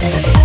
Gracias.